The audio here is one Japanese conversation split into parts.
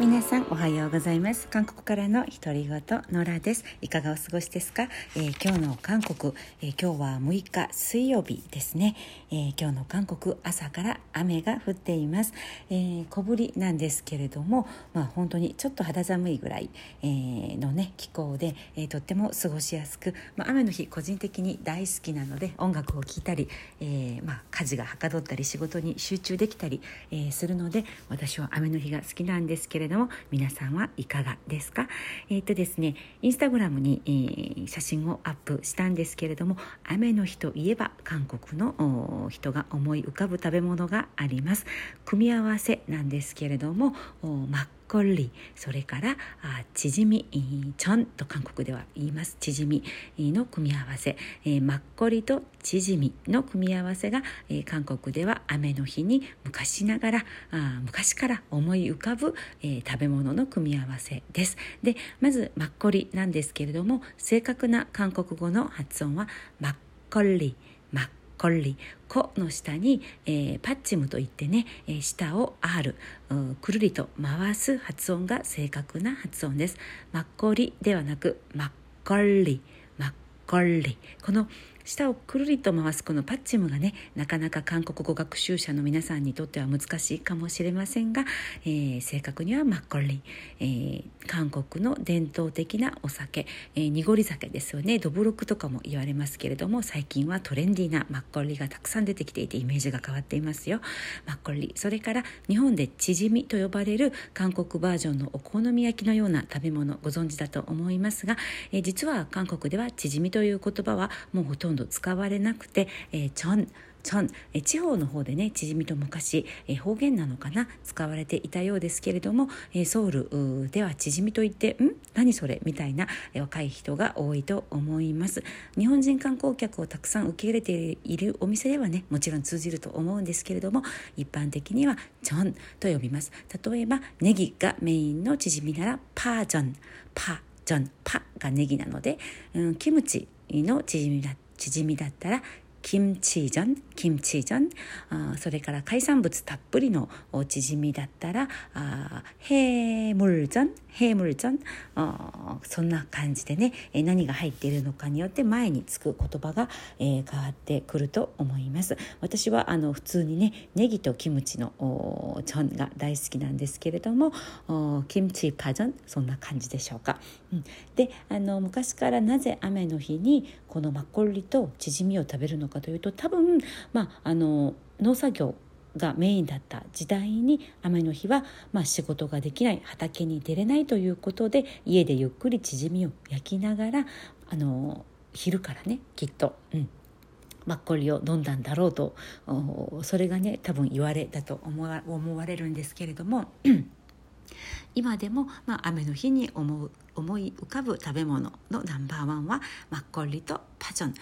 皆さんおはようございます。韓国からの独り言ノラです。いかがお過ごしですか、えー、今日の韓国、えー、今日は6日水曜日ですね、えー、今日の韓国朝から雨が降っています、え小降りなんですけれどもまあ本当にちょっと肌寒いぐらい、えのね気候で、えとっても過ごしやすく、まあ、雨の日個人的に大好きなので音楽を聴いたり、えまあ、家事がはかどったり仕事に集中できたり、えするので私は雨の日が好きなんですけれども皆さんはいかがですか？えっ、ー、とですねインスタグラムに、えー、写真をアップしたんですけれども雨の日といえば韓国の人が思い浮かぶ食べ物があります。組み合わせなんですけれども真っこりそれからあチヂミチョンと韓国では言います。チヂミの組み合わせ、えー、マッコリとチヂミの組み合わせが、えー、韓国では雨の日に昔ながらあ昔から思い浮かぶ、えー、食べ物の組み合わせです。でまずマッコリなんですけれども正確な韓国語の発音はマッコリマッコリコの下に、えー、パッチムといってね、えー、下を R くるりと回す発音が正確な発音です。マッコリではなくマッコリマッコリ。この舌をくるりと回すこのパッチムがねなかなか韓国語学習者の皆さんにとっては難しいかもしれませんが、えー、正確にはマッコリ、えー、韓国の伝統的なお酒、えー、濁り酒ですよね。ドブロクとかも言われますけれども最近はトレンディーなマッコリがたくさん出てきていてイメージが変わっていますよ。マッコリそれから日本でチヂミと呼ばれる韓国バージョンのお好み焼きのような食べ物ご存知だと思いますが、えー、実は韓国ではチヂミという言葉はもうほとんど使われなくて、えー、チョンチョンえ地方の方でねチヂミと昔え方言なのかな使われていたようですけれどもえソウルではチヂミと言ってん？何それ？みたいな若い人が多いと思います。日本人観光客をたくさん受け入れているお店ではねもちろん通じると思うんですけれども一般的にはチョンと呼びます。例えばネギがメインのチヂミならパージョン。パージョン。パがネギなので、うん、キムチのチヂミだったチヂミだったらキムチジョン、キムチジョン、あそれから海産物たっぷりのおチヂミだったら、あヘームルジョン、ヘームルジョンあ、そんな感じでね、え何が入っているのかによって前につく言葉が、えー、変わってくると思います。私はあの普通にね、ネギとキムチのおチョンが大好きなんですけれども、おキムチパジョン、そんな感じでしょうか。うん、で、あの昔からなぜ雨の日にこのマッコリとチヂミを食べるのかというと多分、まあ、あの農作業がメインだった時代に雨の日は、まあ、仕事ができない畑に出れないということで家でゆっくりチヂミを焼きながらあの昼からねきっと、うん、マッコリを飲んだんだろうとそれがね多分言われだと思わ思われるんですけれども今でも、まあ、雨の日に思う思い浮かぶ食べ物のナンバーワンはマッコリとパジョン。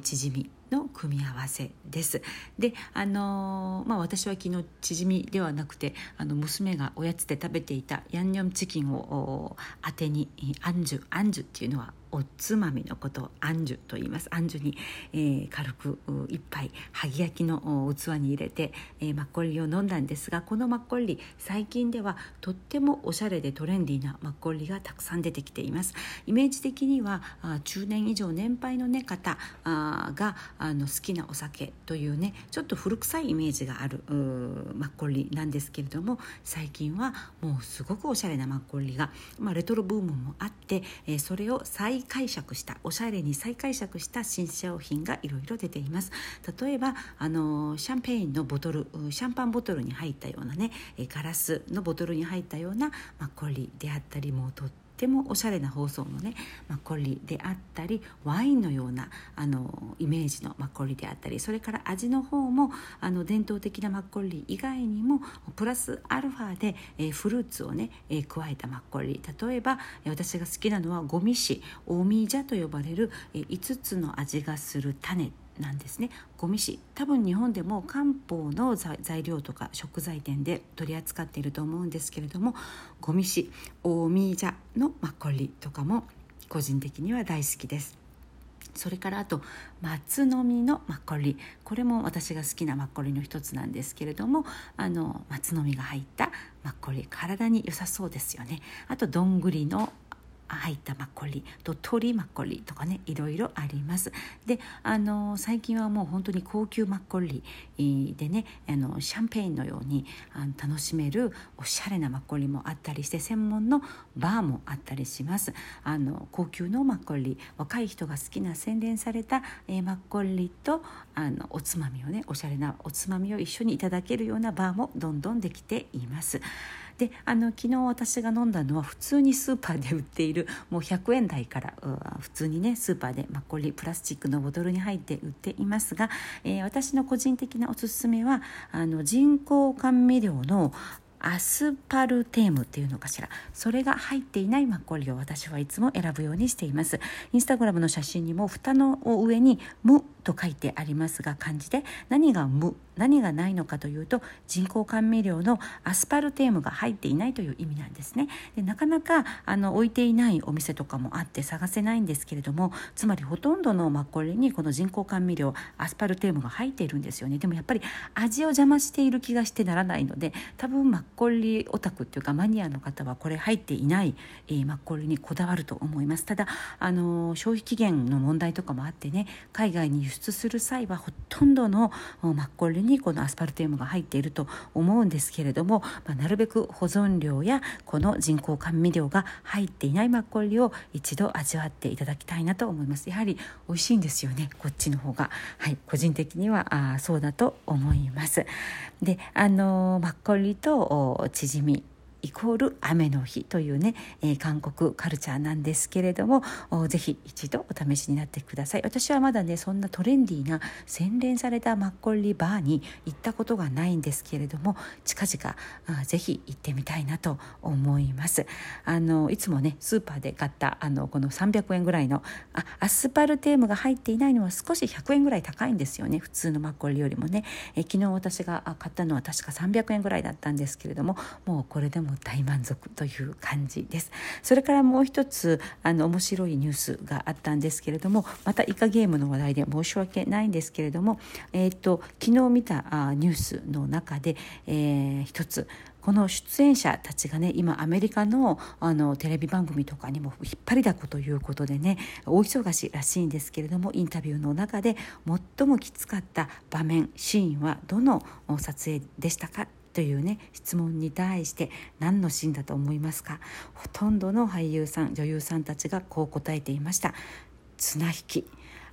チヂミの組み合わせです。であのまあ、私は昨日チヂミではなくてあの娘がおやつで食べていたヤンニョムチキンを当てにアンジュアンジュっていうのはおつまみのことをアンジュと言います。アンジュに、えー、軽く一杯萩焼きの器に入れて、えー、マッコリを飲んだんですがこのマッコリ最近ではとってもおしゃれでトレンディーなマッコリがたくさん出てきています。イメージ的にはあ中年以上年配の、ね、方あがあの好きなお酒というねちょっと古臭いイメージがあるマッコリなんですけれども最近はもうすごくおしゃれなマッコリが、まあ、レトロブームもあって、えー、それを再解釈したおしゃれに再解釈した新商品がいろいろ出ています。例えばあのシャンペーンのボトルシャンパンボトルに入ったようなねガラスのボトルに入ったようなマッコリであったりもとってってもおしゃれな包装のねマッコリであったりワインのようなあのイメージのマッコリであったりそれから味の方もあの伝統的なマッコリ以外にもプラスアルファで、えー、フルーツをね、えー、加えたマッコリ例えば私が好きなのはゴミシオミジャと呼ばれる、えー、5つの味がする種。なんですね。ゴミ紙多分日本でも漢方の材料とか食材店で取り扱っていると思うんですけれどもゴミ紙大ミージャのマッコリとかも個人的には大好きです。それからあと松の実のマッコリ。これも私が好きなマッコリの一つなんですけれどもあの松の実が入ったマッコリ。体に良さそうですよね。あとどんぐりの入ったマッコリと鶏マッコリとかねいろいろありますであの最近はもう本当に高級マッコリでねあのシャンペーンのようにあの楽しめるおしゃれなマッコリもあったりして専門のバーもあったりしますあの高級のマッコリ若い人が好きな洗練された、えー、マッコリとあのおつまみをねおしゃれなおつまみを一緒にいただけるようなバーもどんどんできています。であの昨日私が飲んだのは普通にスーパーで売っているもう100円台から普通にねスーパーでマッコリプラスチックのボトルに入って売っていますが、えー、私の個人的なおすすめはあの人工甘味料のアスパルテームっていうのかしら。それが入っていないマッコリを私はいつも選ぶようにしています。インスタグラムの写真にも蓋の上に「無」と書いてありますが漢字で何が無何がないのかというと人工甘味料のアスパルテームが入っていないという意味なんですね。でなかなかあの置いていないお店とかもあって探せないんですけれどもつまりほとんどのマッコリにこの人工甘味料アスパルテームが入っているんですよね。でもやっぱり味を邪魔している気がしてならないので多分マッコリオタクっていうかマニアの方はこれ入っていない、えー、マッコリにこだわると思います。ただあの消費期限の問題とかもあってね海外に輸出する際はほとんどのマッコリにこのアスパルテームが入っていると思うんですけれども、まあ、なるべく保存料やこの人工甘味料が入っていないマッコリを一度味わっていただきたいなと思います。やはり美味しいんですよねこっちの方が。はい個人的にはあそうだと思います。であのマッコリと縮みイコール雨の日というね、えー、韓国カルチャーなんですけれどもぜひ一度お試しになってください。私はまだねそんなトレンディーな洗練されたマッコリバーに行ったことがないんですけれども近々あぜひ行ってみたいなと思います。あのいつもねスーパーで買ったあのこの300円ぐらいのあアスパルテームが入っていないのは少し100円ぐらい高いんですよね。普通のマッコリよりもね。え昨日私が買ったのは確か300円ぐらいだったんですけれどももうこれでも大満足という感じです。それからもう一つあの面白いニュースがあったんですけれどもまたイカゲームの話題で申し訳ないんですけれども、えーと、昨日見たあニュースの中で、えー、一つこの出演者たちがね今アメリカのあのテレビ番組とかにも引っ張りだこということでね大忙しらしいんですけれどもインタビューの中で最もきつかった場面シーンはどの撮影でしたかというね質問に対して何のシーンだと思いますか？ほとんどの俳優さん女優さんたちがこう答えていました。綱引き。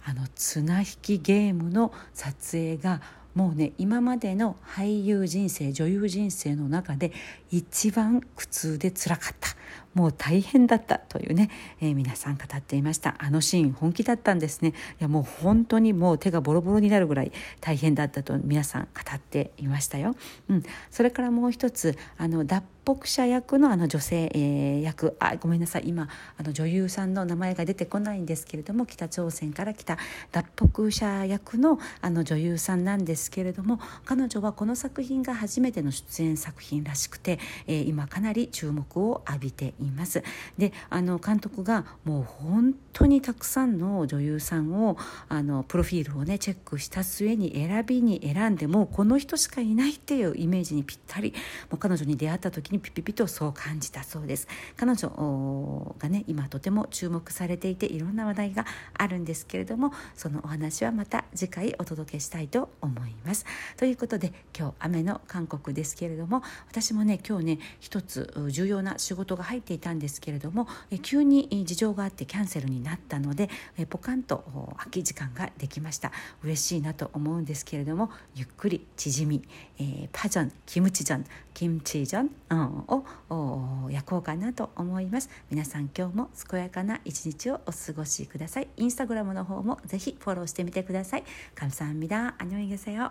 あの綱引きゲームの撮影がもうね今までの俳優人生女優人生の中で一番苦痛でつらかった。もう大変だったというね、えー、皆さん語っていました。あのシーン本気だったんですね。いやもう本当にもう手がボロボロになるぐらい大変だったと皆さん語っていましたよ、うん、それからもう一つあの脱北者役のあの女性、えー、役。あごめんなさい。今あの女優さんの名前が出てこないんですけれども北朝鮮から来た脱北者役のあの女優さんなんですけれども彼女はこの作品が初めての出演作品らしくて、えー、今かなり注目を浴びてています。であの監督がもう本当にたくさんの女優さんをあのプロフィールをねチェックした末に選びに選んでもうこの人しかいないっていうイメージにぴったりもう彼女に出会った時にピピピとそう感じたそうです彼女がね今とても注目されていていろんな話題があるんですけれどもそのお話はまた次回お届けしたいと思いますということで今日雨の韓国ですけれども私もね今日ね一つ重要な仕事が入っていたんですけれども急に事情があってキャンセルになったのでポカンと空き時間ができました嬉しいなと思うんですけれどもゆっくり縮み、えー、パジョンキムチジョンキムチジョン、を焼こうかなと思います皆さん今日も健やかな一日をお過ごしくださいインスタグラムの方もぜひフォローしてみてください감사합니다 안녕히계세요